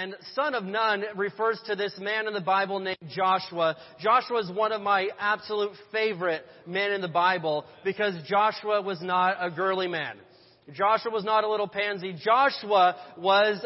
And son of Nun refers to this man in the Bible named Joshua. Joshua is one of my absolute favorite men in the Bible because Joshua was not a girly man. Joshua was not a little pansy. Joshua was,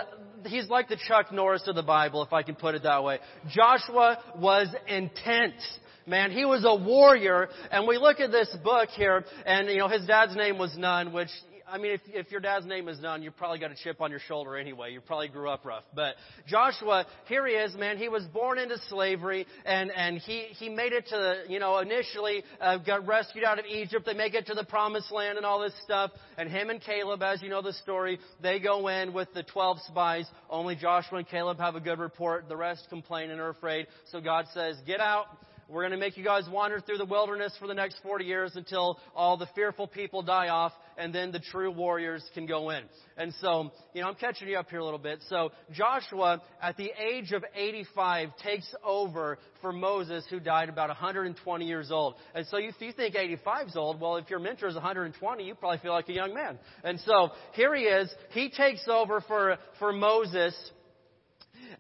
he's like the Chuck Norris of the Bible, if I can put it that way. Joshua was intense. Man, he was a warrior, and we look at this book here, and you know, his dad's name was Nun, which, I mean, if, if your dad's name is Nun, you probably got a chip on your shoulder anyway. You probably grew up rough. But Joshua, here he is, man. He was born into slavery, and and he he made it to you know, initially uh, got rescued out of Egypt. They make it to the Promised Land and all this stuff. And him and Caleb, as you know the story, they go in with the twelve spies. Only Joshua and Caleb have a good report. The rest complain and are afraid. So God says, "Get out." We're going to make you guys wander through the wilderness for the next 40 years until all the fearful people die off, and then the true warriors can go in. And so, you know, I'm catching you up here a little bit. So, Joshua, at the age of 85, takes over for Moses, who died about 120 years old. And so, if you think 85 is old, well, if your mentor is 120, you probably feel like a young man. And so, here he is. He takes over for, for Moses.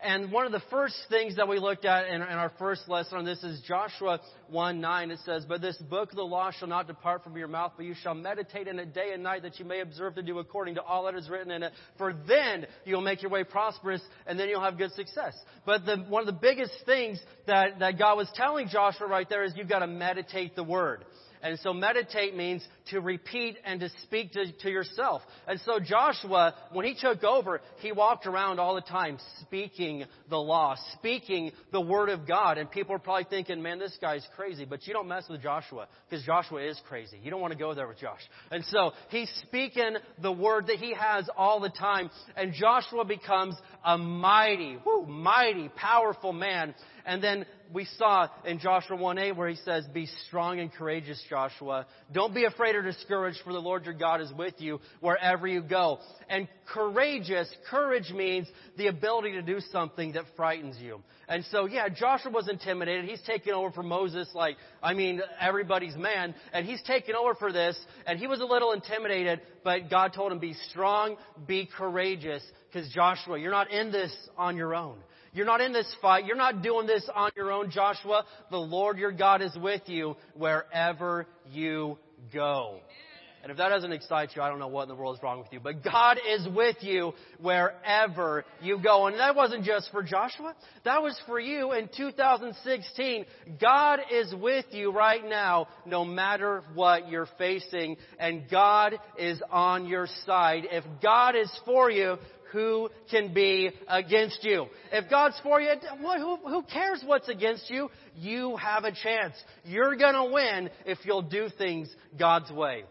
And one of the first things that we looked at in, in our first lesson on this is Joshua 1 9. It says, But this book of the law shall not depart from your mouth, but you shall meditate in it day and night, that you may observe to do according to all that is written in it. For then you'll make your way prosperous, and then you'll have good success. But the, one of the biggest things that, that God was telling Joshua right there is you've got to meditate the word. And so meditate means to repeat and to speak to, to, yourself. And so Joshua, when he took over, he walked around all the time speaking the law, speaking the word of God. And people are probably thinking, man, this guy's crazy. But you don't mess with Joshua because Joshua is crazy. You don't want to go there with Josh. And so he's speaking the word that he has all the time. And Joshua becomes a mighty, whoo, mighty, powerful man. And then we saw in Joshua 1:8 where he says, "Be strong and courageous, Joshua. Don't be afraid or discouraged, for the Lord your God is with you wherever you go." And courageous, courage means the ability to do something that frightens you. And so, yeah, Joshua was intimidated. He's taken over for Moses, like, I mean, everybody's man. And he's taken over for this, and he was a little intimidated, but God told him, be strong, be courageous, because Joshua, you're not in this on your own. You're not in this fight. You're not doing this on your own, Joshua. The Lord your God is with you wherever you go. And if that doesn't excite you, I don't know what in the world is wrong with you. But God is with you wherever you go. And that wasn't just for Joshua. That was for you in 2016. God is with you right now, no matter what you're facing. And God is on your side. If God is for you, who can be against you? If God's for you, who, who cares what's against you? You have a chance. You're gonna win if you'll do things God's way.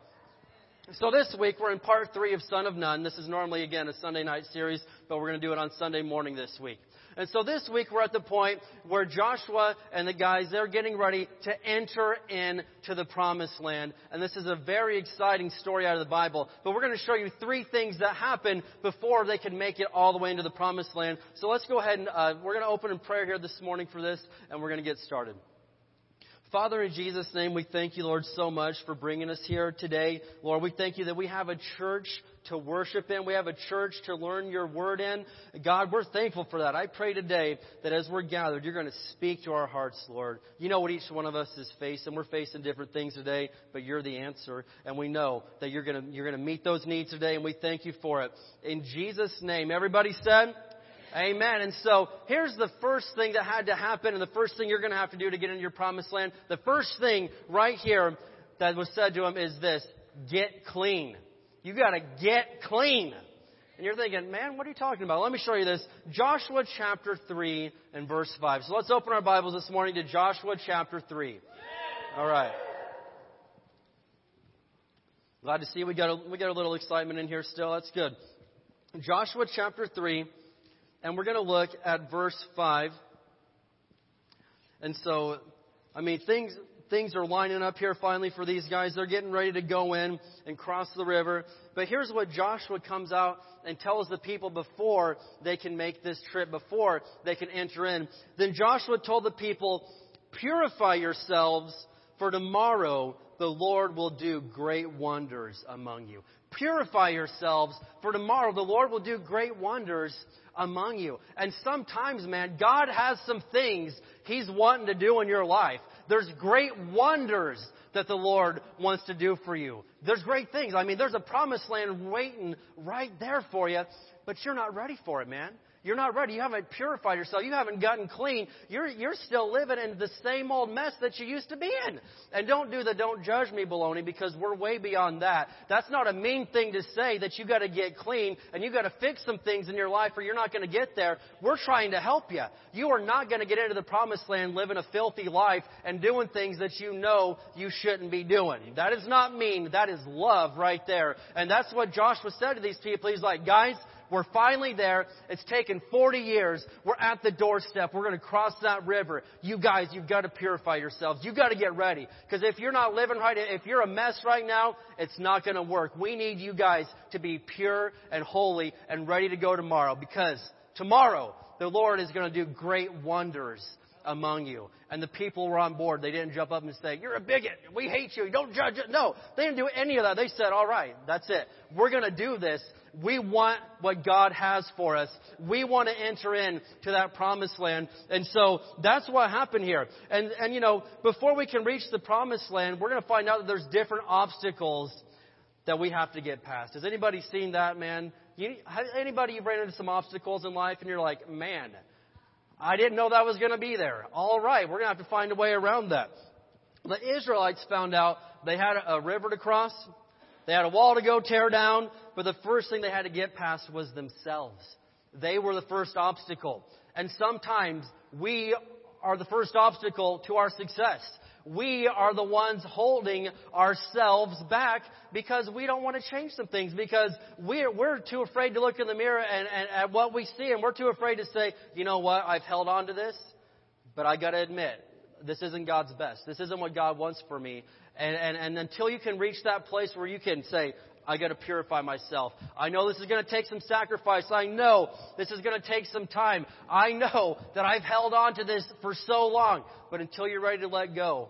So this week we're in part three of Son of Nun. This is normally again a Sunday night series, but we're going to do it on Sunday morning this week. And so this week we're at the point where Joshua and the guys, they're getting ready to enter into the promised land. And this is a very exciting story out of the Bible. But we're going to show you three things that happen before they can make it all the way into the promised land. So let's go ahead and uh, we're going to open in prayer here this morning for this, and we're going to get started. Father, in Jesus' name, we thank you, Lord, so much for bringing us here today. Lord, we thank you that we have a church to worship in. We have a church to learn your word in. God, we're thankful for that. I pray today that as we're gathered, you're going to speak to our hearts, Lord. You know what each one of us is facing. We're facing different things today, but you're the answer. And we know that you're going to, you're going to meet those needs today, and we thank you for it. In Jesus' name, everybody said, Amen. And so here's the first thing that had to happen and the first thing you're going to have to do to get into your promised land. The first thing right here that was said to him is this, get clean. You got to get clean. And you're thinking, man, what are you talking about? Let me show you this. Joshua chapter 3 and verse 5. So let's open our Bibles this morning to Joshua chapter 3. All right. Glad to see we got a, we got a little excitement in here still. That's good. Joshua chapter 3 and we're going to look at verse 5. And so, I mean, things, things are lining up here finally for these guys. They're getting ready to go in and cross the river. But here's what Joshua comes out and tells the people before they can make this trip, before they can enter in. Then Joshua told the people, Purify yourselves, for tomorrow the Lord will do great wonders among you. Purify yourselves, for tomorrow the Lord will do great wonders among you. And sometimes, man, God has some things He's wanting to do in your life. There's great wonders that the Lord wants to do for you. There's great things. I mean, there's a promised land waiting right there for you, but you're not ready for it, man. You're not ready. You haven't purified yourself. You haven't gotten clean. You're, you're still living in the same old mess that you used to be in. And don't do the don't judge me baloney because we're way beyond that. That's not a mean thing to say that you got to get clean and you got to fix some things in your life or you're not going to get there. We're trying to help you. You are not going to get into the promised land living a filthy life and doing things that you know you shouldn't be doing. That is not mean. That is love right there. And that's what Joshua said to these people. He's like, guys, we're finally there. It's taken 40 years. We're at the doorstep. We're going to cross that river. You guys, you've got to purify yourselves. You've got to get ready. Because if you're not living right, if you're a mess right now, it's not going to work. We need you guys to be pure and holy and ready to go tomorrow. Because tomorrow, the Lord is going to do great wonders among you. And the people were on board. They didn't jump up and say, You're a bigot. We hate you. Don't judge it. No, they didn't do any of that. They said, All right, that's it. We're going to do this we want what God has for us. We want to enter into that promised land. And so that's what happened here. And, and you know, before we can reach the promised land, we're going to find out that there's different obstacles that we have to get past. Has anybody seen that, man? You, anybody you've ran into some obstacles in life and you're like, man, I didn't know that was going to be there. All right, we're going to have to find a way around that. The Israelites found out they had a river to cross. They had a wall to go tear down, but the first thing they had to get past was themselves. They were the first obstacle. And sometimes we are the first obstacle to our success. We are the ones holding ourselves back because we don't want to change some things because we're, we're too afraid to look in the mirror and, and at what we see and we're too afraid to say, you know what, I've held on to this, but I gotta admit, this isn't God's best. This isn't what God wants for me. And, and, and until you can reach that place where you can say, I got to purify myself. I know this is going to take some sacrifice. I know this is going to take some time. I know that I've held on to this for so long. But until you're ready to let go,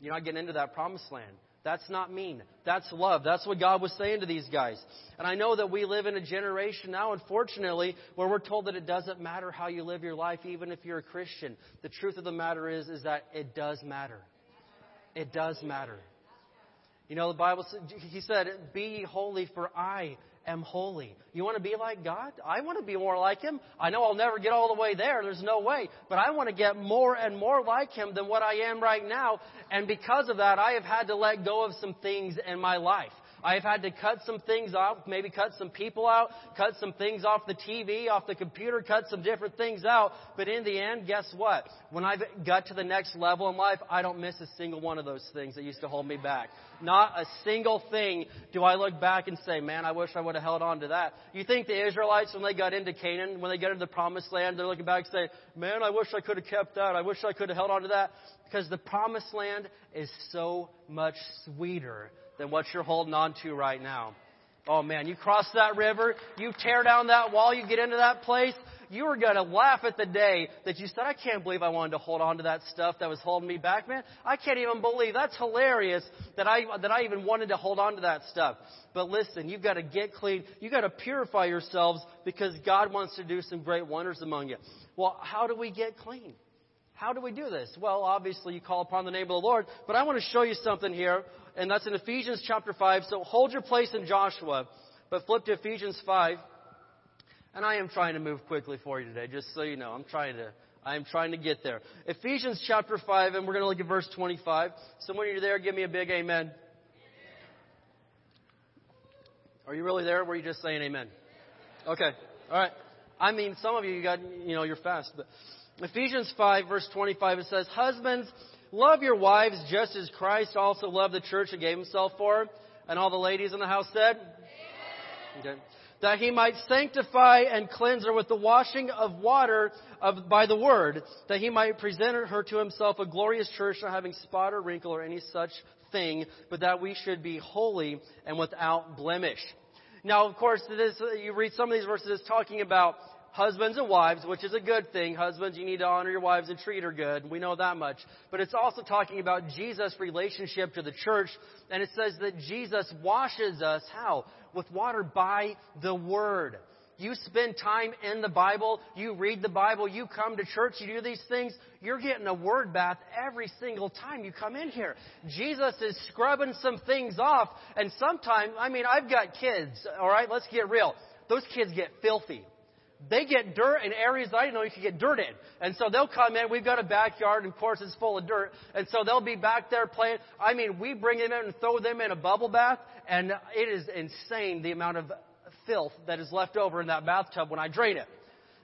you're not getting into that promised land. That's not mean. That's love. That's what God was saying to these guys. And I know that we live in a generation now, unfortunately, where we're told that it doesn't matter how you live your life, even if you're a Christian. The truth of the matter is, is that it does matter. It does matter. You know, the Bible He said, Be holy, for I am holy. You want to be like God? I want to be more like Him. I know I'll never get all the way there. There's no way. But I want to get more and more like Him than what I am right now. And because of that, I have had to let go of some things in my life. I've had to cut some things off, maybe cut some people out, cut some things off the TV, off the computer, cut some different things out. But in the end, guess what? When I've got to the next level in life, I don't miss a single one of those things that used to hold me back. Not a single thing do I look back and say, man, I wish I would have held on to that. You think the Israelites, when they got into Canaan, when they got into the promised land, they're looking back and say, man, I wish I could have kept that. I wish I could have held on to that. Because the promised land is so much sweeter than what you're holding on to right now. Oh man, you cross that river, you tear down that wall, you get into that place, you are going to laugh at the day that you said, I can't believe I wanted to hold on to that stuff that was holding me back, man. I can't even believe that's hilarious that I, that I even wanted to hold on to that stuff. But listen, you've got to get clean. You've got to purify yourselves because God wants to do some great wonders among you. Well, how do we get clean? How do we do this? Well, obviously you call upon the name of the Lord, but I want to show you something here and that's in Ephesians chapter 5. So hold your place in Joshua, but flip to Ephesians 5. And I am trying to move quickly for you today, just so you know. I'm trying to, I am trying to get there. Ephesians chapter 5, and we're going to look at verse 25. So when you're there, give me a big amen. Are you really there? Or were you just saying amen? Okay. All right. I mean, some of you, you got, you know, you're fast, but Ephesians 5 verse 25, it says, Husbands, Love your wives just as Christ also loved the church and gave himself for her. And all the ladies in the house said? Okay. That he might sanctify and cleanse her with the washing of water of, by the word, that he might present her to himself a glorious church, not having spot or wrinkle or any such thing, but that we should be holy and without blemish. Now, of course, this, you read some of these verses talking about husbands and wives, which is a good thing. Husbands, you need to honor your wives and treat her good. We know that much. But it's also talking about Jesus' relationship to the church. And it says that Jesus washes us, how? With water by the Word. You spend time in the Bible, you read the Bible, you come to church, you do these things, you're getting a word bath every single time you come in here. Jesus is scrubbing some things off, and sometimes, I mean, I've got kids, alright, let's get real. Those kids get filthy they get dirt in areas I didn't know you could get dirt in. And so they'll come in. We've got a backyard, and of course it's full of dirt. And so they'll be back there playing. I mean, we bring them in and throw them in a bubble bath, and it is insane the amount of filth that is left over in that bathtub when I drain it.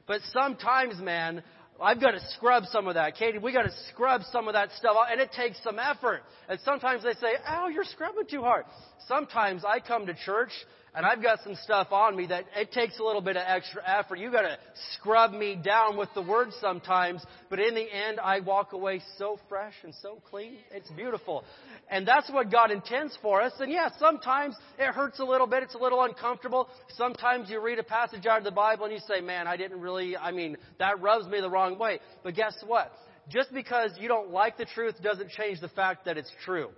But sometimes, man, I've got to scrub some of that. Katie, we got to scrub some of that stuff out, and it takes some effort. And sometimes they say, ow, you're scrubbing too hard. Sometimes I come to church and I've got some stuff on me that it takes a little bit of extra effort. You gotta scrub me down with the word sometimes, but in the end, I walk away so fresh and so clean. It's beautiful. And that's what God intends for us. And yeah, sometimes it hurts a little bit. It's a little uncomfortable. Sometimes you read a passage out of the Bible and you say, man, I didn't really, I mean, that rubs me the wrong way. But guess what? Just because you don't like the truth doesn't change the fact that it's true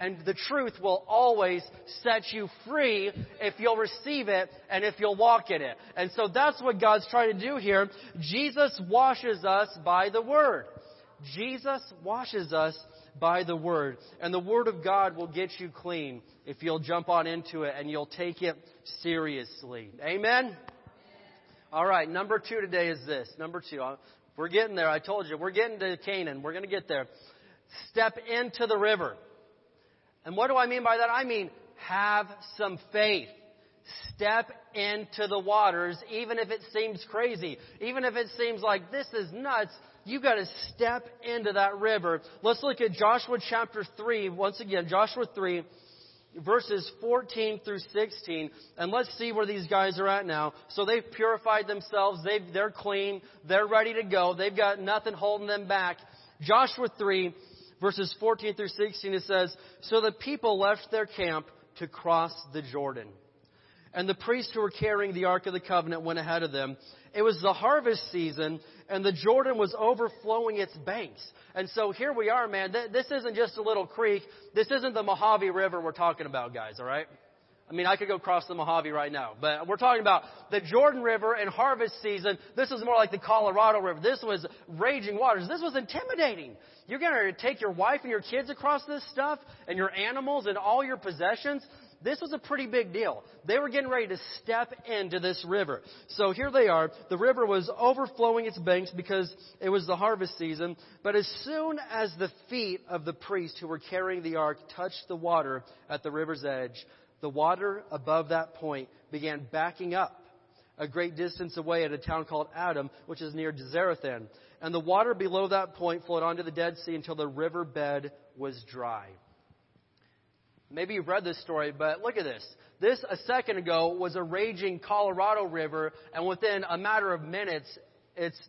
and the truth will always set you free if you'll receive it and if you'll walk in it. And so that's what God's trying to do here. Jesus washes us by the Word. Jesus washes us by the Word. And the Word of God will get you clean if you'll jump on into it and you'll take it seriously. Amen? All right, number two today is this. Number two. Uh, we're getting there. I told you. We're getting to Canaan. We're going to get there. Step into the river. And what do I mean by that? I mean, have some faith. Step into the waters, even if it seems crazy. Even if it seems like this is nuts, you gotta step into that river. Let's look at Joshua chapter 3, once again, Joshua 3, verses 14 through 16, and let's see where these guys are at now. So they've purified themselves, they've, they're clean, they're ready to go, they've got nothing holding them back. Joshua 3, verses 14 through 16, it says, So the people left their camp to cross the Jordan. And the priests who were carrying the Ark of the Covenant went ahead of them. It was the harvest season, and the Jordan was overflowing its banks. And so here we are, man. This isn't just a little creek. This isn't the Mojave River we're talking about, guys, alright? I mean, I could go cross the Mojave right now, but we're talking about the Jordan River in harvest season. This is more like the Colorado River. This was raging waters. This was intimidating. You're going to take your wife and your kids across this stuff and your animals and all your possessions. This was a pretty big deal. They were getting ready to step into this river. So here they are. The river was overflowing its banks because it was the harvest season. But as soon as the feet of the priests who were carrying the ark touched the water at the river's edge, the water above that point began backing up a great distance away at a town called Adam, which is near Zarethan. And the water below that point flowed onto the Dead Sea until the river bed was dry. Maybe you've read this story, but look at this. This, a second ago, was a raging Colorado River, and within a matter of minutes, it's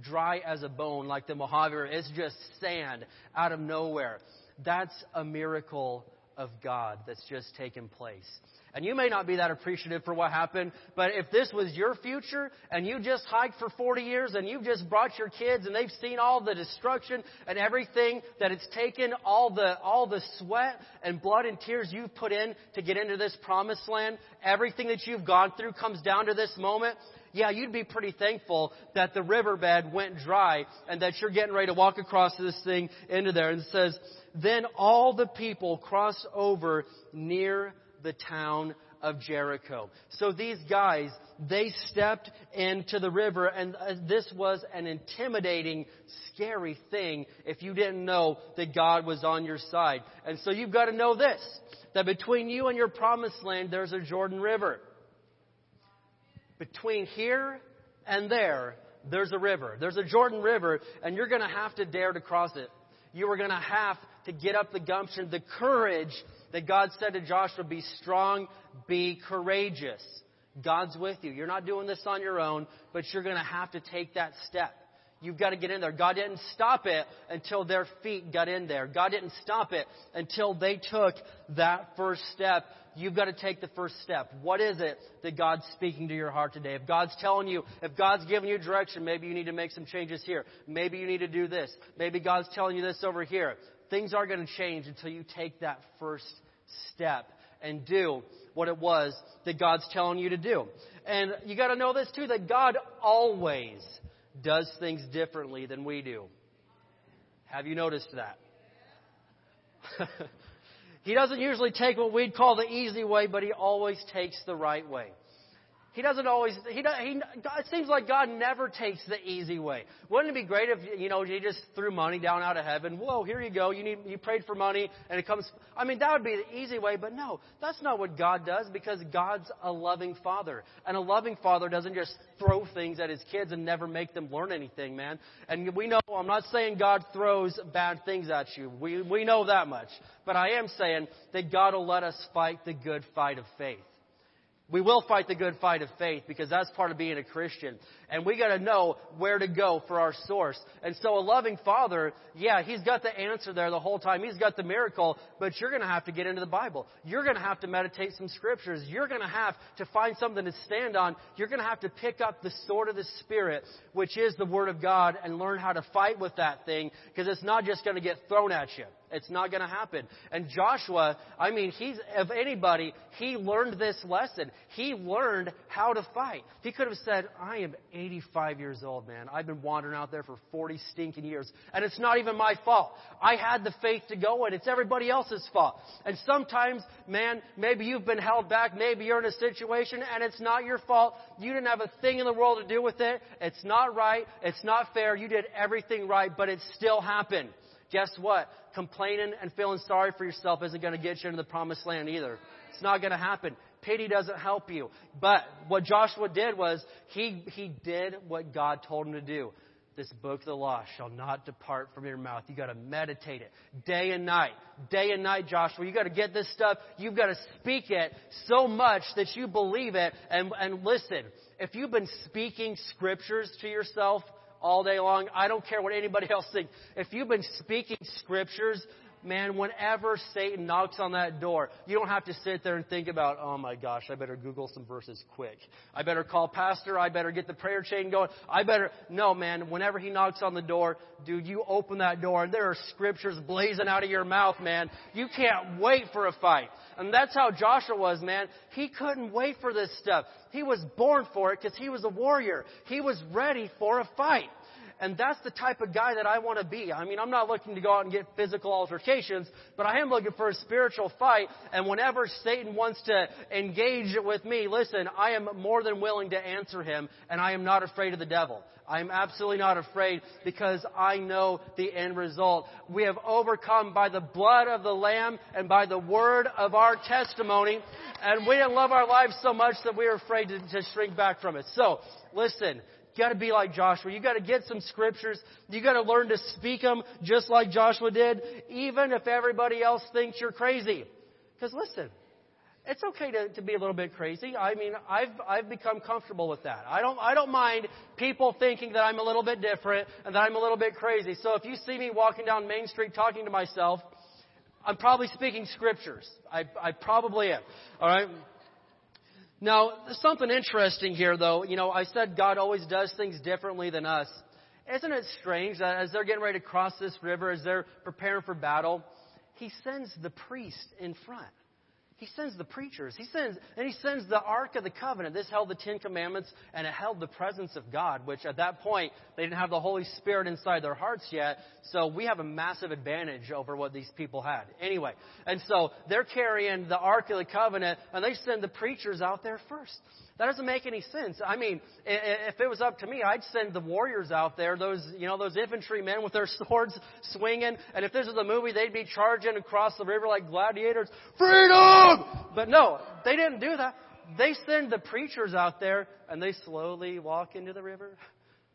dry as a bone, like the Mojave River. It's just sand out of nowhere. That's a miracle of God that's just taken place. And you may not be that appreciative for what happened, but if this was your future and you just hiked for 40 years and you've just brought your kids and they've seen all the destruction and everything that it's taken, all the, all the sweat and blood and tears you've put in to get into this promised land, everything that you've gone through comes down to this moment, yeah, you'd be pretty thankful that the riverbed went dry and that you're getting ready to walk across this thing into there. And says, then all the people crossed over near the town of Jericho. So these guys, they stepped into the river, and uh, this was an intimidating, scary thing if you didn't know that God was on your side. And so you've got to know this that between you and your promised land, there's a Jordan River. Between here and there, there's a river. There's a Jordan River, and you're going to have to dare to cross it. You are going to have to get up the gumption, the courage that God said to Joshua, be strong, be courageous. God's with you. You're not doing this on your own, but you're going to have to take that step. You've got to get in there. God didn't stop it until their feet got in there. God didn't stop it until they took that first step. You've got to take the first step. What is it that God's speaking to your heart today? If God's telling you, if God's giving you direction, maybe you need to make some changes here. Maybe you need to do this. Maybe God's telling you this over here. Things aren't going to change until you take that first step and do what it was that God's telling you to do. And you got to know this too that God always does things differently than we do. Have you noticed that? he doesn't usually take what we'd call the easy way, but he always takes the right way. He doesn't always. He, he it seems like God never takes the easy way. Wouldn't it be great if you know He just threw money down out of heaven? Whoa, here you go. You need you prayed for money and it comes. I mean, that would be the easy way. But no, that's not what God does because God's a loving Father, and a loving Father doesn't just throw things at His kids and never make them learn anything, man. And we know. I'm not saying God throws bad things at you. We we know that much. But I am saying that God will let us fight the good fight of faith. We will fight the good fight of faith because that's part of being a Christian. And we gotta know where to go for our source. And so a loving father, yeah, he's got the answer there the whole time. He's got the miracle, but you're gonna have to get into the Bible. You're gonna have to meditate some scriptures. You're gonna have to find something to stand on. You're gonna have to pick up the sword of the Spirit, which is the Word of God, and learn how to fight with that thing because it's not just gonna get thrown at you. It's not going to happen. And Joshua, I mean, he's, of anybody, he learned this lesson. He learned how to fight. He could have said, I am 85 years old, man. I've been wandering out there for 40 stinking years. And it's not even my fault. I had the faith to go and it's everybody else's fault. And sometimes, man, maybe you've been held back. Maybe you're in a situation and it's not your fault. You didn't have a thing in the world to do with it. It's not right. It's not fair. You did everything right, but it still happened. Guess what? Complaining and feeling sorry for yourself isn't going to get you into the promised land either. It's not going to happen. Pity doesn't help you. But what Joshua did was he, he did what God told him to do. This book of the law shall not depart from your mouth. You got to meditate it day and night. Day and night, Joshua. You got to get this stuff. You've got to speak it so much that you believe it. And, and listen, if you've been speaking scriptures to yourself all day long. I don't care what anybody else thinks. If you've been speaking scriptures, man, whenever Satan knocks on that door, you don't have to sit there and think about, oh my gosh, I better Google some verses quick. I better call pastor. I better get the prayer chain going. I better, no man, whenever he knocks on the door, dude, you open that door and there are scriptures blazing out of your mouth, man. You can't wait for a fight. And that's how Joshua was, man. He couldn't wait for this stuff. He was born for it because he was a warrior. He was ready for a fight. And that's the type of guy that I want to be. I mean, I'm not looking to go out and get physical altercations, but I am looking for a spiritual fight. And whenever Satan wants to engage with me, listen, I am more than willing to answer him, and I am not afraid of the devil. I am absolutely not afraid because I know the end result. We have overcome by the blood of the Lamb and by the word of our testimony. And we didn't love our lives so much that we are afraid to, to shrink back from it. So, listen, you got to be like Joshua. You got to get some scriptures. You got to learn to speak them just like Joshua did, even if everybody else thinks you're crazy. Because listen, it's okay to, to be a little bit crazy. I mean, I've, I've become comfortable with that. I don't, I don't mind people thinking that I'm a little bit different and that I'm a little bit crazy. So if you see me walking down Main Street talking to myself, I'm probably speaking scriptures. I, I probably am. All right? Now, something interesting here, though. You know, I said God always does things differently than us. Isn't it strange that as they're getting ready to cross this river, as they're preparing for battle, He sends the priest in front. He sends the preachers. He sends, and he sends the Ark of the Covenant. This held the Ten Commandments and it held the presence of God, which at that point, they didn't have the Holy Spirit inside their hearts yet. So we have a massive advantage over what these people had. Anyway, and so they're carrying the Ark of the Covenant and they send the preachers out there first. That doesn't make any sense. I mean, if it was up to me, I'd send the warriors out there, those, you know, those infantrymen with their swords swinging. And if this was a movie, they'd be charging across the river like gladiators. Freedom! But no, they didn't do that. They send the preachers out there and they slowly walk into the river,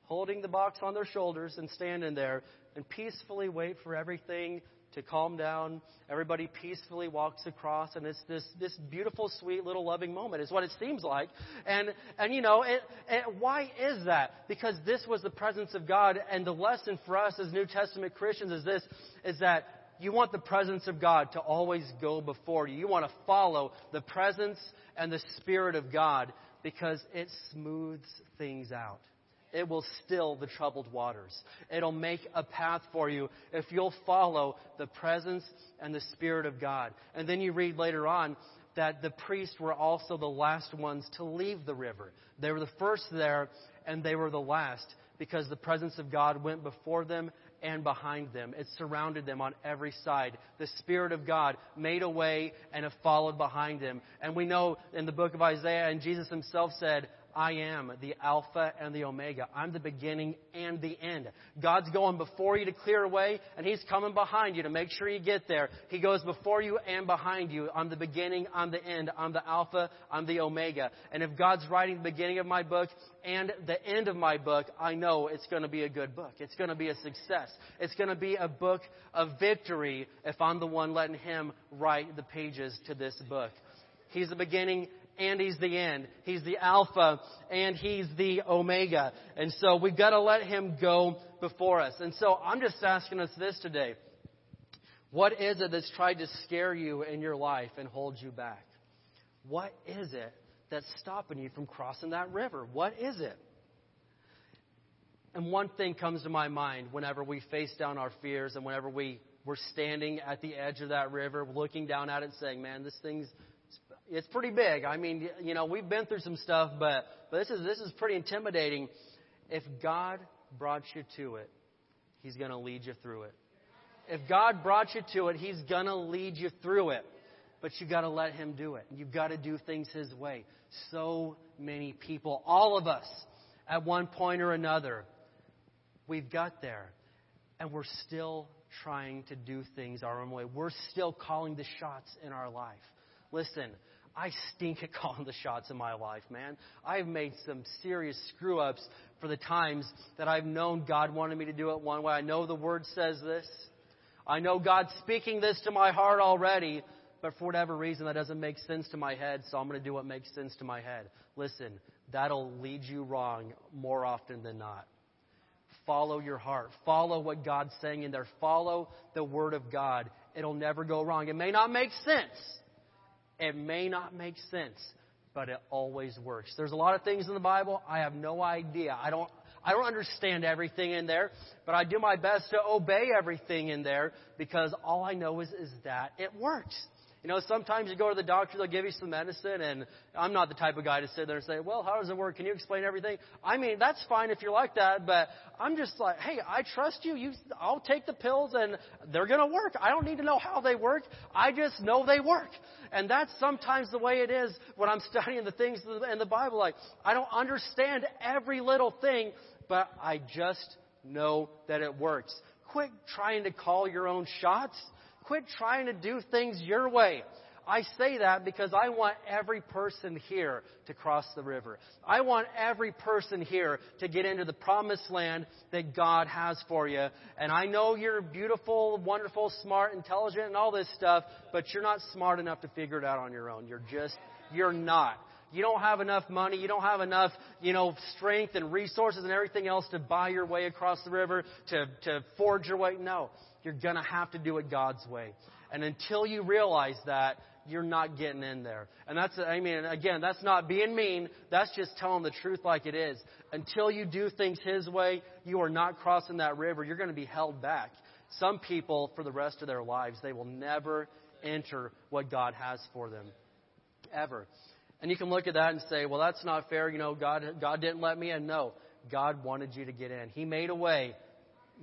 holding the box on their shoulders and standing there and peacefully wait for everything to calm down. Everybody peacefully walks across, and it's this, this beautiful, sweet, little loving moment, is what it seems like. And, and you know, it, it, why is that? Because this was the presence of God, and the lesson for us as New Testament Christians is this, is that you want the presence of God to always go before you. You want to follow the presence and the Spirit of God because it smooths things out. It will still the troubled waters. It'll make a path for you if you'll follow the presence and the Spirit of God. And then you read later on that the priests were also the last ones to leave the river. They were the first there and they were the last because the presence of God went before them and behind them. It surrounded them on every side. The Spirit of God made a way and it followed behind them. And we know in the book of Isaiah, and Jesus himself said, I am the Alpha and the Omega. I'm the beginning and the end. God's going before you to clear a way, and He's coming behind you to make sure you get there. He goes before you and behind you. I'm the beginning, I'm the end. I'm the Alpha, I'm the Omega. And if God's writing the beginning of my book and the end of my book, I know it's going to be a good book. It's going to be a success. It's going to be a book of victory if I'm the one letting Him write the pages to this book. He's the beginning and He's the end. He's the Alpha and He's the Omega. And so we've got to let Him go before us. And so I'm just asking us this today. What is it that's tried to scare you in your life and hold you back? What is it that's stopping you from crossing that river? What is it? And one thing comes to my mind whenever we face down our fears and whenever we, we're standing at the edge of that river, looking down at it saying, man, this thing's it's pretty big. I mean, you know, we've been through some stuff, but, but this is this is pretty intimidating. If God brought you to it, He's going to lead you through it. If God brought you to it, He's going to lead you through it. But you've got to let Him do it. You've got to do things His way. So many people, all of us, at one point or another, we've got there. And we're still trying to do things our own way. We're still calling the shots in our life. Listen, I stink at calling the shots in my life, man. I've made some serious screw ups for the times that I've known God wanted me to do it one way. I know the Word says this. I know God's speaking this to my heart already, but for whatever reason, that doesn't make sense to my head, so I'm going to do what makes sense to my head. Listen, that'll lead you wrong more often than not. Follow your heart. Follow what God's saying in there. Follow the Word of God. It'll never go wrong. It may not make sense. It may not make sense, but it always works. There's a lot of things in the Bible I have no idea. I don't I don't understand everything in there, but I do my best to obey everything in there because all I know is is that it works. You know, sometimes you go to the doctor, they'll give you some medicine, and I'm not the type of guy to sit there and say, well, how does it work? Can you explain everything? I mean, that's fine if you're like that, but I'm just like, hey, I trust you. you I'll take the pills, and they're going to work. I don't need to know how they work. I just know they work. And that's sometimes the way it is when I'm studying the things in the Bible. Like, I don't understand every little thing, but I just know that it works. Quit trying to call your own shots. Quit trying to do things your way. I say that because I want every person here to cross the river. I want every person here to get into the promised land that God has for you. And I know you're beautiful, wonderful, smart, intelligent, and all this stuff, but you're not smart enough to figure it out on your own. You're just, you're not. You don't have enough money. You don't have enough, you know, strength and resources and everything else to buy your way across the river, to, to forge your way. No. You're going to have to do it God's way. And until you realize that, you're not getting in there. And that's, I mean, again, that's not being mean. That's just telling the truth like it is. Until you do things His way, you are not crossing that river. You're going to be held back. Some people, for the rest of their lives, they will never enter what God has for them. Ever. And you can look at that and say, well, that's not fair. You know, God, God didn't let me in. No. God wanted you to get in. He made a way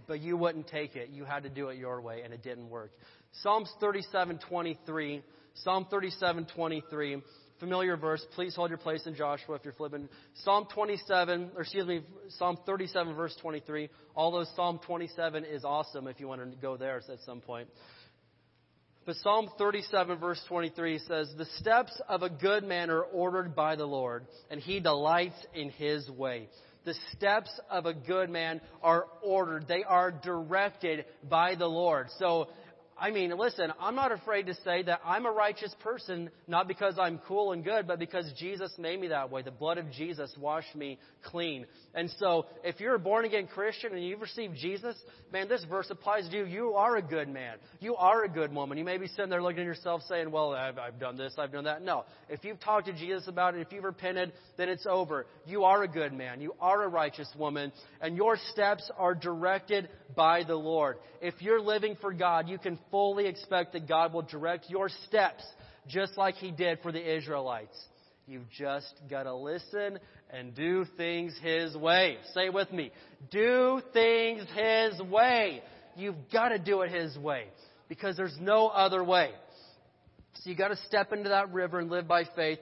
but you wouldn't take it. You had to do it your way, and it didn't work. Psalms 37:23. Psalm 37:23. Familiar verse. Please hold your place in Joshua if you're flipping. Psalm 27, or excuse me, Psalm 37, verse 23. Although Psalm 27 is awesome if you want to go there at some point. But Psalm 37, verse 23 says, The steps of a good man are ordered by the Lord, and he delights in his way. The steps of a good man are ordered. They are directed by the Lord. So I mean, listen, I'm not afraid to say that I'm a righteous person, not because I'm cool and good, but because Jesus made me that way. The blood of Jesus washed me clean. And so, if you're a born again Christian and you've received Jesus, man, this verse applies to you. You are a good man. You are a good woman. You may be sitting there looking at yourself saying, well, I've, I've done this, I've done that. No. If you've talked to Jesus about it, if you've repented, then it's over. You are a good man. You are a righteous woman. And your steps are directed by the Lord. If you're living for God, you can fully expect that God will direct your steps just like He did for the Israelites. You've just got to listen and do things His way. Say with me. Do things His way. You've got to do it His way because there's no other way. So you've got to step into that river and live by faith.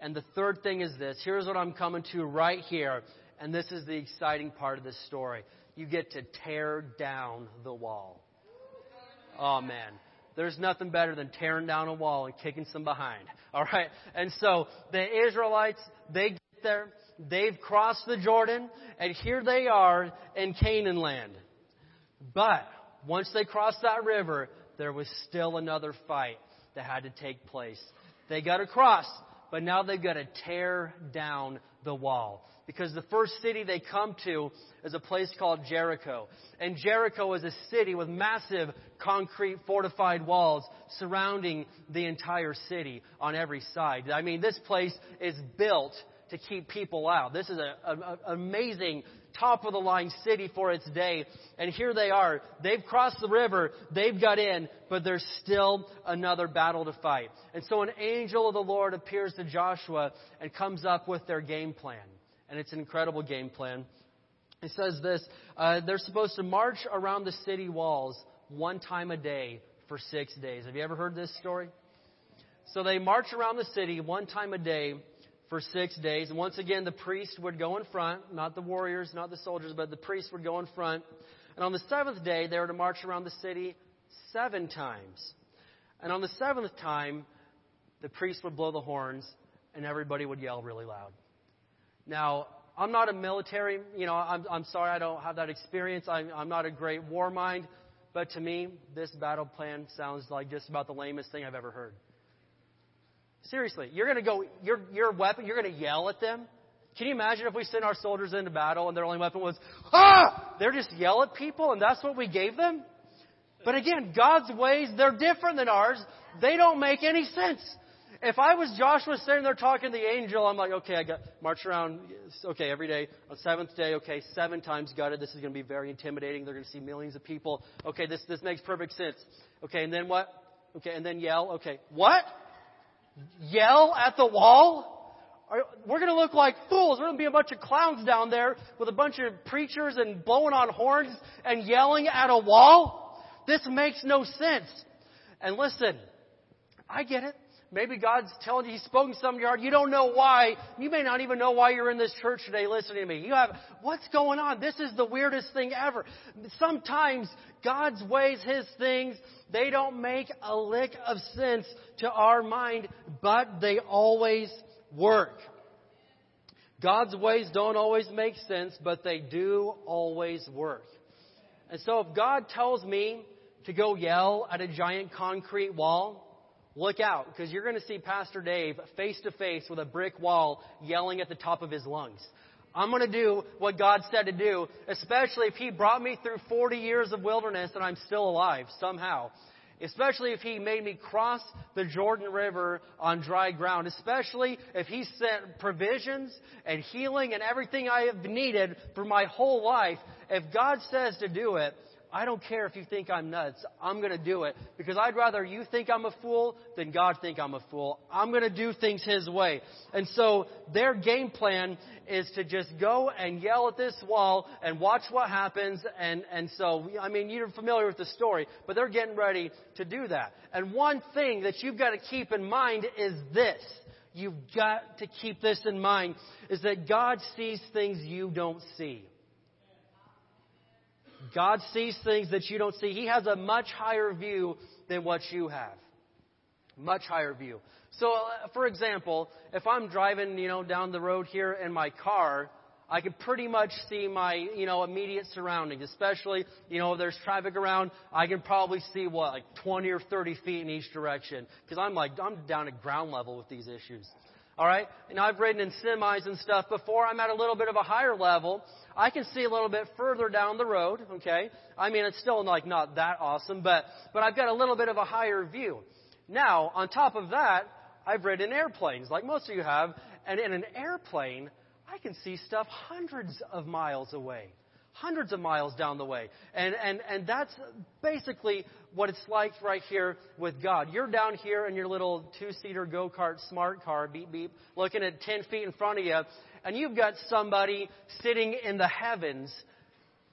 And the third thing is this. Here's what I'm coming to right here. And this is the exciting part of this story. You get to tear down the wall. Oh man. There's nothing better than tearing down a wall and kicking some behind. All right. And so the Israelites, they get there. They've crossed the Jordan and here they are in Canaan land. But once they crossed that river, there was still another fight that had to take place. They got across, but now they've got to tear down the wall. Because the first city they come to is a place called Jericho. And Jericho is a city with massive concrete fortified walls surrounding the entire city on every side. I mean, this place is built to keep people out. This is an amazing top of the line city for its day. And here they are. They've crossed the river. They've got in, but there's still another battle to fight. And so an angel of the Lord appears to Joshua and comes up with their game plan. And it's an incredible game plan. It says this uh, they're supposed to march around the city walls one time a day for six days. Have you ever heard this story? So they march around the city one time a day for six days. And once again, the priest would go in front, not the warriors, not the soldiers, but the priest would go in front. And on the seventh day, they were to march around the city seven times. And on the seventh time, the priest would blow the horns, and everybody would yell really loud. Now, I'm not a military, you know, I'm, I'm sorry I don't have that experience. I'm, I'm not a great war mind. But to me, this battle plan sounds like just about the lamest thing I've ever heard. Seriously, you're going to go, your, your weapon, you're going to yell at them? Can you imagine if we sent our soldiers into battle and their only weapon was, ah! They're just yell at people and that's what we gave them? But again, God's ways, they're different than ours. They don't make any sense. If I was Joshua sitting there talking to the angel, I'm like, okay, I got march around, okay, every day. On seventh day, okay, seven times gutted. This is going to be very intimidating. They're going to see millions of people. Okay, this this makes perfect sense. Okay, and then what? Okay, and then yell. Okay, what? Yell at the wall? We're going to look like fools. We're going to be a bunch of clowns down there with a bunch of preachers and blowing on horns and yelling at a wall? This makes no sense. And listen, I get it. Maybe God's telling you, He's spoken some of your heart. You don't know why. You may not even know why you're in this church today listening to me. You have, what's going on? This is the weirdest thing ever. Sometimes God's ways, His things, they don't make a lick of sense to our mind, but they always work. God's ways don't always make sense, but they do always work. And so if God tells me to go yell at a giant concrete wall, Look out, because you're going to see Pastor Dave face to face with a brick wall yelling at the top of his lungs. I'm going to do what God said to do, especially if He brought me through 40 years of wilderness and I'm still alive somehow. Especially if He made me cross the Jordan River on dry ground. Especially if He sent provisions and healing and everything I have needed for my whole life. If God says to do it, I don't care if you think I'm nuts. I'm going to do it because I'd rather you think I'm a fool than God think I'm a fool. I'm going to do things His way. And so their game plan is to just go and yell at this wall and watch what happens. And, and so, I mean, you're familiar with the story, but they're getting ready to do that. And one thing that you've got to keep in mind is this. You've got to keep this in mind is that God sees things you don't see. God sees things that you don't see. He has a much higher view than what you have. Much higher view. So, uh, for example, if I'm driving, you know, down the road here in my car, I can pretty much see my, you know, immediate surroundings, especially, you know, if there's traffic around, I can probably see what, like 20 or 30 feet in each direction. Because I'm like, I'm down at ground level with these issues. All right? And I've ridden in semis and stuff before. I'm at a little bit of a higher level. I can see a little bit further down the road, okay? I mean, it's still like not that awesome, but, but I've got a little bit of a higher view. Now, on top of that, I've ridden airplanes, like most of you have, and in an airplane, I can see stuff hundreds of miles away. Hundreds of miles down the way. And, and, and that's basically what it's like right here with God. You're down here in your little two-seater go-kart smart car, beep beep, looking at 10 feet in front of you, and you've got somebody sitting in the heavens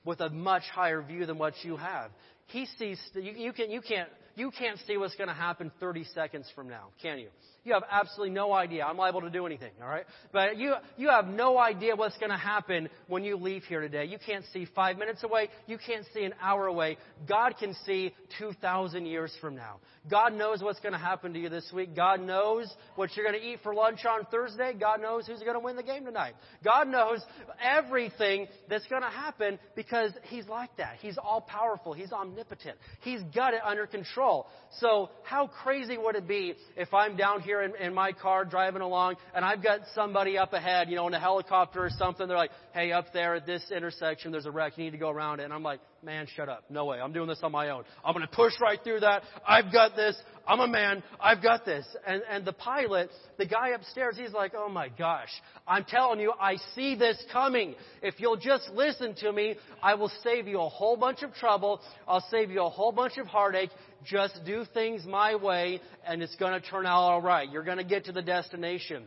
with a much higher view than what you have. He sees, you, you, can, you, can't, you can't see what's going to happen 30 seconds from now, can you? You have absolutely no idea. I'm liable to do anything, all right? But you, you have no idea what's going to happen when you leave here today. You can't see five minutes away. You can't see an hour away. God can see 2,000 years from now. God knows what's going to happen to you this week. God knows what you're going to eat for lunch on Thursday. God knows who's going to win the game tonight. God knows everything that's going to happen because He's like that. He's all powerful. He's omnipotent. He's got it under control. So how crazy would it be if I'm down here in, in my car driving along and I've got somebody up ahead, you know, in a helicopter or something. They're like, hey, up there at this intersection, there's a wreck. You need to go around it. And I'm like, man, shut up. No way. I'm doing this on my own. I'm going to push right through that. I've got this. I'm a man. I've got this. And, and the pilot, the guy upstairs, he's like, oh my gosh. I'm telling you, I see this coming. If you'll just listen to me, I will save you a whole bunch of trouble. I'll save you a whole bunch of heartache. Just do things my way and it's going to turn out all right. You're going to get to the destination.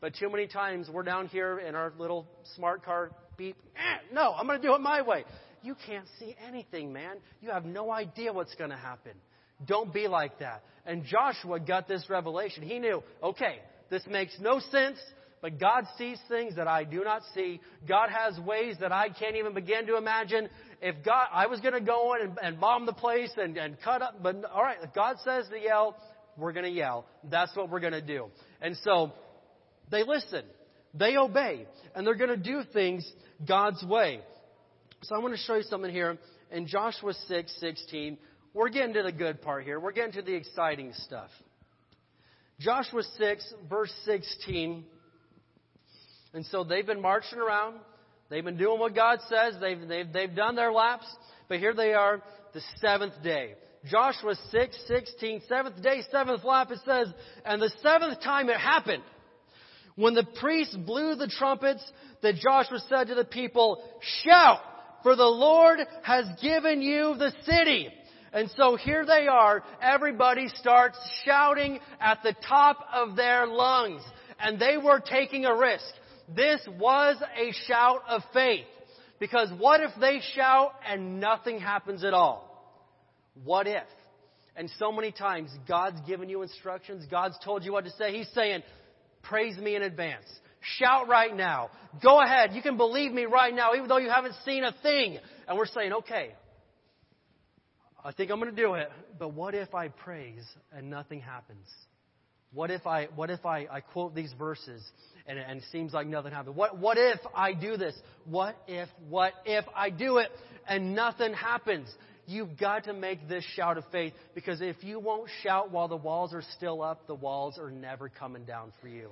But too many times we're down here in our little smart car beep. Eh, no, I'm going to do it my way. You can't see anything, man. You have no idea what's going to happen. Don't be like that. And Joshua got this revelation. He knew, okay, this makes no sense, but God sees things that I do not see. God has ways that I can't even begin to imagine. If God, I was going to go in and, and bomb the place and, and cut up, but all right, if God says to yell, we're going to yell. That's what we're going to do. And so they listen. They obey. And they're going to do things God's way. So I want to show you something here in Joshua 6 16. We're getting to the good part here. We're getting to the exciting stuff. Joshua 6, verse 16. And so they've been marching around. They've been doing what God says. They've, they've, they've done their laps. But here they are, the seventh day. Joshua 6, 16, seventh day, seventh lap, it says, and the seventh time it happened. When the priests blew the trumpets, that Joshua said to the people, shout! for the Lord has given you the city. And so here they are. Everybody starts shouting at the top of their lungs. And they were taking a risk. This was a shout of faith. Because what if they shout and nothing happens at all? What if? And so many times God's given you instructions. God's told you what to say. He's saying, praise me in advance. Shout right now. Go ahead. You can believe me right now, even though you haven't seen a thing. And we're saying, okay, I think I'm going to do it, but what if I praise and nothing happens? What if I, what if I, I quote these verses and, and it seems like nothing happens? What, what if I do this? What if, what if I do it and nothing happens? You've got to make this shout of faith because if you won't shout while the walls are still up, the walls are never coming down for you.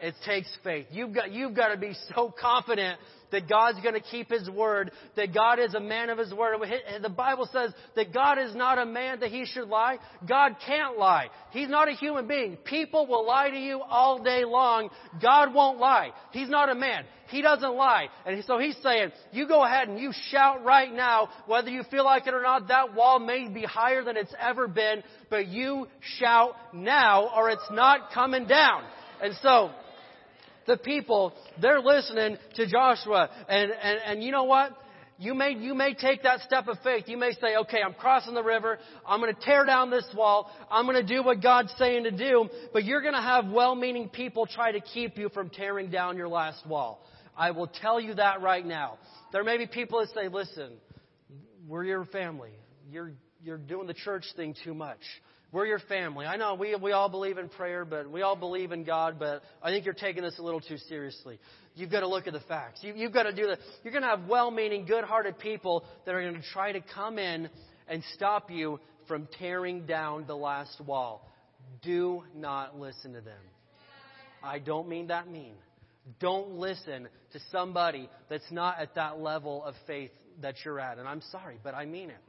It takes faith. You've got, you've got to be so confident that God's going to keep His word, that God is a man of His word. The Bible says that God is not a man that He should lie. God can't lie. He's not a human being. People will lie to you all day long. God won't lie. He's not a man. He doesn't lie. And so He's saying, you go ahead and you shout right now, whether you feel like it or not, that wall may be higher than it's ever been, but you shout now or it's not coming down. And so, the people, they're listening to Joshua. And, and, and you know what? You may, you may take that step of faith. You may say, okay, I'm crossing the river. I'm going to tear down this wall. I'm going to do what God's saying to do. But you're going to have well-meaning people try to keep you from tearing down your last wall. I will tell you that right now. There may be people that say, listen, we're your family. You're, you're doing the church thing too much. We're your family. I know we, we all believe in prayer, but we all believe in God, but I think you're taking this a little too seriously. You've got to look at the facts. You, you've got to do that. You're going to have well meaning, good hearted people that are going to try to come in and stop you from tearing down the last wall. Do not listen to them. I don't mean that mean. Don't listen to somebody that's not at that level of faith that you're at. And I'm sorry, but I mean it.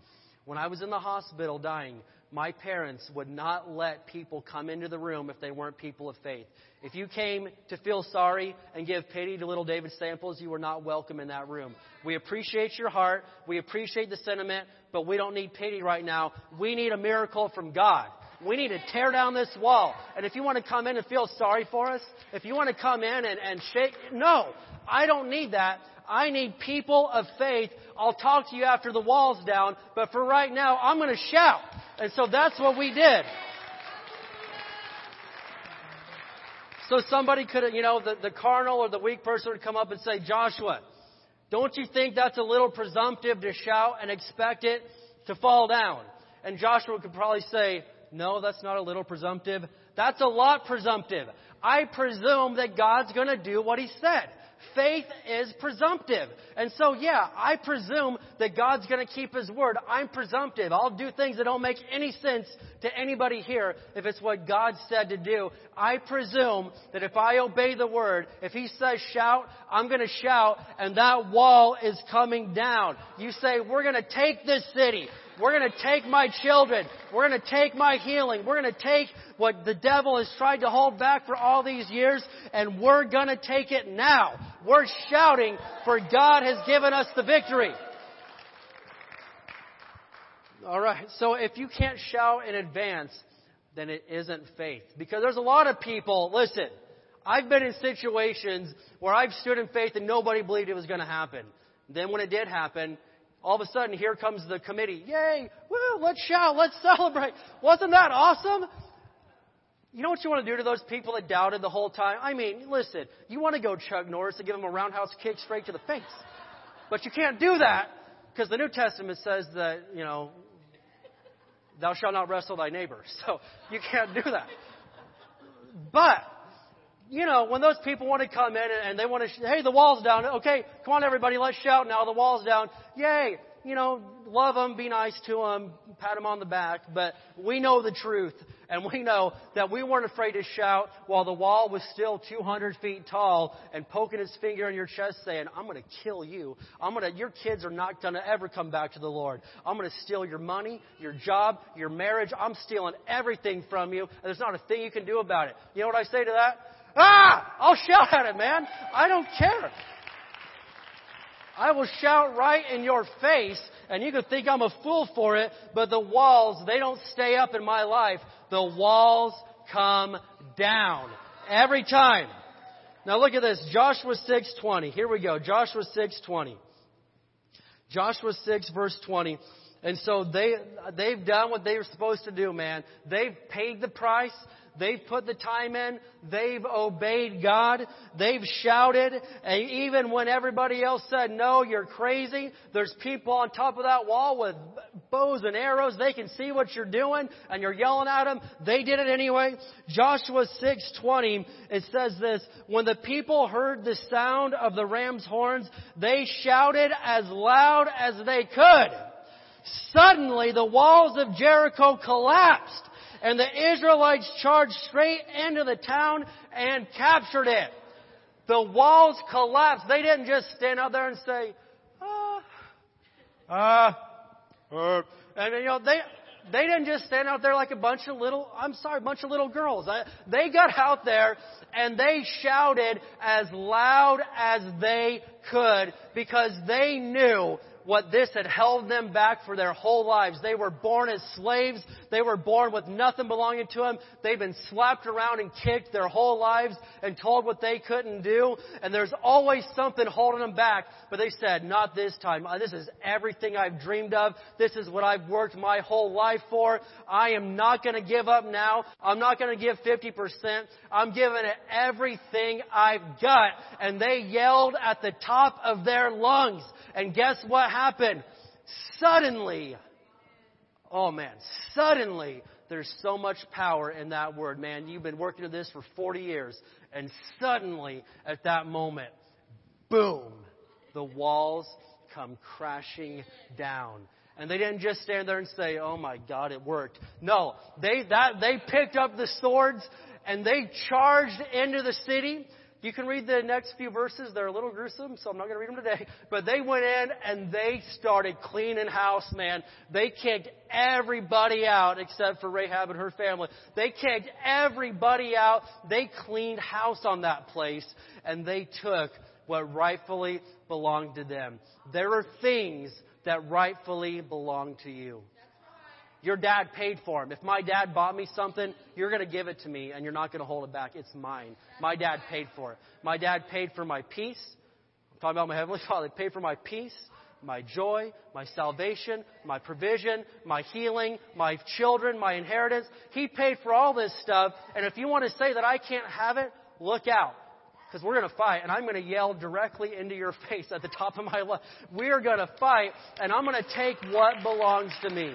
When I was in the hospital dying, my parents would not let people come into the room if they weren't people of faith. If you came to feel sorry and give pity to little David Samples, you were not welcome in that room. We appreciate your heart. We appreciate the sentiment, but we don't need pity right now. We need a miracle from God. We need to tear down this wall. And if you want to come in and feel sorry for us, if you want to come in and, and shake, no, I don't need that. I need people of faith. I'll talk to you after the wall's down, but for right now, I'm going to shout. And so that's what we did. So somebody could you know, the, the carnal or the weak person would come up and say, Joshua, don't you think that's a little presumptive to shout and expect it to fall down? And Joshua could probably say, no, that's not a little presumptive. That's a lot presumptive. I presume that God's going to do what He said. Faith is presumptive. And so, yeah, I presume that God's going to keep His word. I'm presumptive. I'll do things that don't make any sense to anybody here if it's what God said to do. I presume that if I obey the word, if He says shout, I'm going to shout, and that wall is coming down. You say, we're going to take this city. We're going to take my children. We're going to take my healing. We're going to take what the devil has tried to hold back for all these years, and we're going to take it now. We're shouting, for God has given us the victory. All right. So if you can't shout in advance, then it isn't faith. Because there's a lot of people, listen, I've been in situations where I've stood in faith and nobody believed it was going to happen. Then when it did happen, all of a sudden, here comes the committee. Yay! Woo! Let's shout! Let's celebrate! Wasn't that awesome? You know what you want to do to those people that doubted the whole time? I mean, listen, you want to go Chuck Norris and give them a roundhouse kick straight to the face. But you can't do that because the New Testament says that, you know, thou shalt not wrestle thy neighbor. So you can't do that. But you know, when those people want to come in and they want to, hey, the wall's down. Okay, come on, everybody, let's shout now. The wall's down. Yay! You know, love them, be nice to them, pat them on the back. But we know the truth, and we know that we weren't afraid to shout while the wall was still 200 feet tall and poking his finger in your chest, saying, "I'm going to kill you. I'm going to. Your kids are not going to ever come back to the Lord. I'm going to steal your money, your job, your marriage. I'm stealing everything from you, and there's not a thing you can do about it." You know what I say to that? Ah! I'll shout at it, man. I don't care. I will shout right in your face, and you can think I'm a fool for it, but the walls, they don't stay up in my life. The walls come down. Every time. Now look at this. Joshua 6:20. Here we go. Joshua 6:20. Joshua 6 verse 20. And so they they've done what they were supposed to do, man. They've paid the price. They've put the time in. They've obeyed God. They've shouted. And even when everybody else said, no, you're crazy, there's people on top of that wall with bows and arrows. They can see what you're doing and you're yelling at them. They did it anyway. Joshua 6:20 it says this, when the people heard the sound of the ram's horns, they shouted as loud as they could. Suddenly the walls of Jericho collapsed and the Israelites charged straight into the town and captured it. The walls collapsed. They didn't just stand out there and say, ah, ah, uh, and you know, they, they didn't just stand out there like a bunch of little, I'm sorry, a bunch of little girls. They got out there and they shouted as loud as they could because they knew what this had held them back for their whole lives. They were born as slaves. They were born with nothing belonging to them. They've been slapped around and kicked their whole lives and told what they couldn't do. And there's always something holding them back. But they said, not this time. Uh, this is everything I've dreamed of. This is what I've worked my whole life for. I am not going to give up now. I'm not going to give 50%. I'm giving it everything I've got. And they yelled at the top of their lungs. And guess what happened? Suddenly, oh man, suddenly There's so much power in that word, man. You've been working at this for 40 years, and suddenly, at that moment, boom, the walls come crashing down. And they didn't just stand there and say, "Oh my God, it worked." No, they that they picked up the swords and they charged into the city. You can read the next few verses. They're a little gruesome, so I'm not going to read them today. But they went in and they started cleaning house, man. They kicked everybody out except for Rahab and her family. They kicked everybody out. They cleaned house on that place and they took what rightfully belonged to them. There are things that rightfully belong to you. Your dad paid for them. If my dad bought me something, you're going to give it to me and you're not going to hold it back. It's mine. My dad paid for it. My dad paid for my peace. I'm talking about my Heavenly Father. He paid for my peace, my joy, my salvation, my provision, my healing, my children, my inheritance. He paid for all this stuff. And if you want to say that I can't have it, look out because we're going to fight, and I'm going to yell directly into your face at the top of my lungs. We're going to fight, and I'm going to take what belongs to me.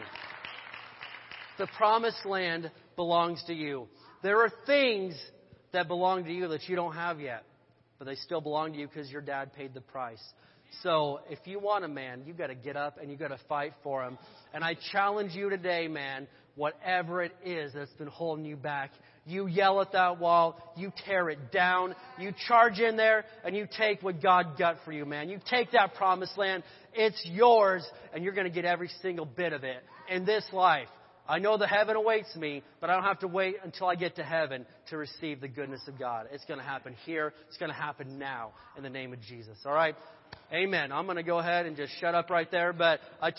The promised land belongs to you. There are things that belong to you that you don't have yet, but they still belong to you because your dad paid the price. So if you want a man, you've got to get up and you've got to fight for him. And I challenge you today, man, whatever it is that's been holding you back, you yell at that wall, you tear it down, you charge in there, and you take what God got for you, man. You take that promised land, it's yours, and you're going to get every single bit of it in this life. I know the heaven awaits me, but I don't have to wait until I get to heaven to receive the goodness of God. It's going to happen here. It's going to happen now in the name of Jesus. All right? Amen. I'm going to go ahead and just shut up right there, but I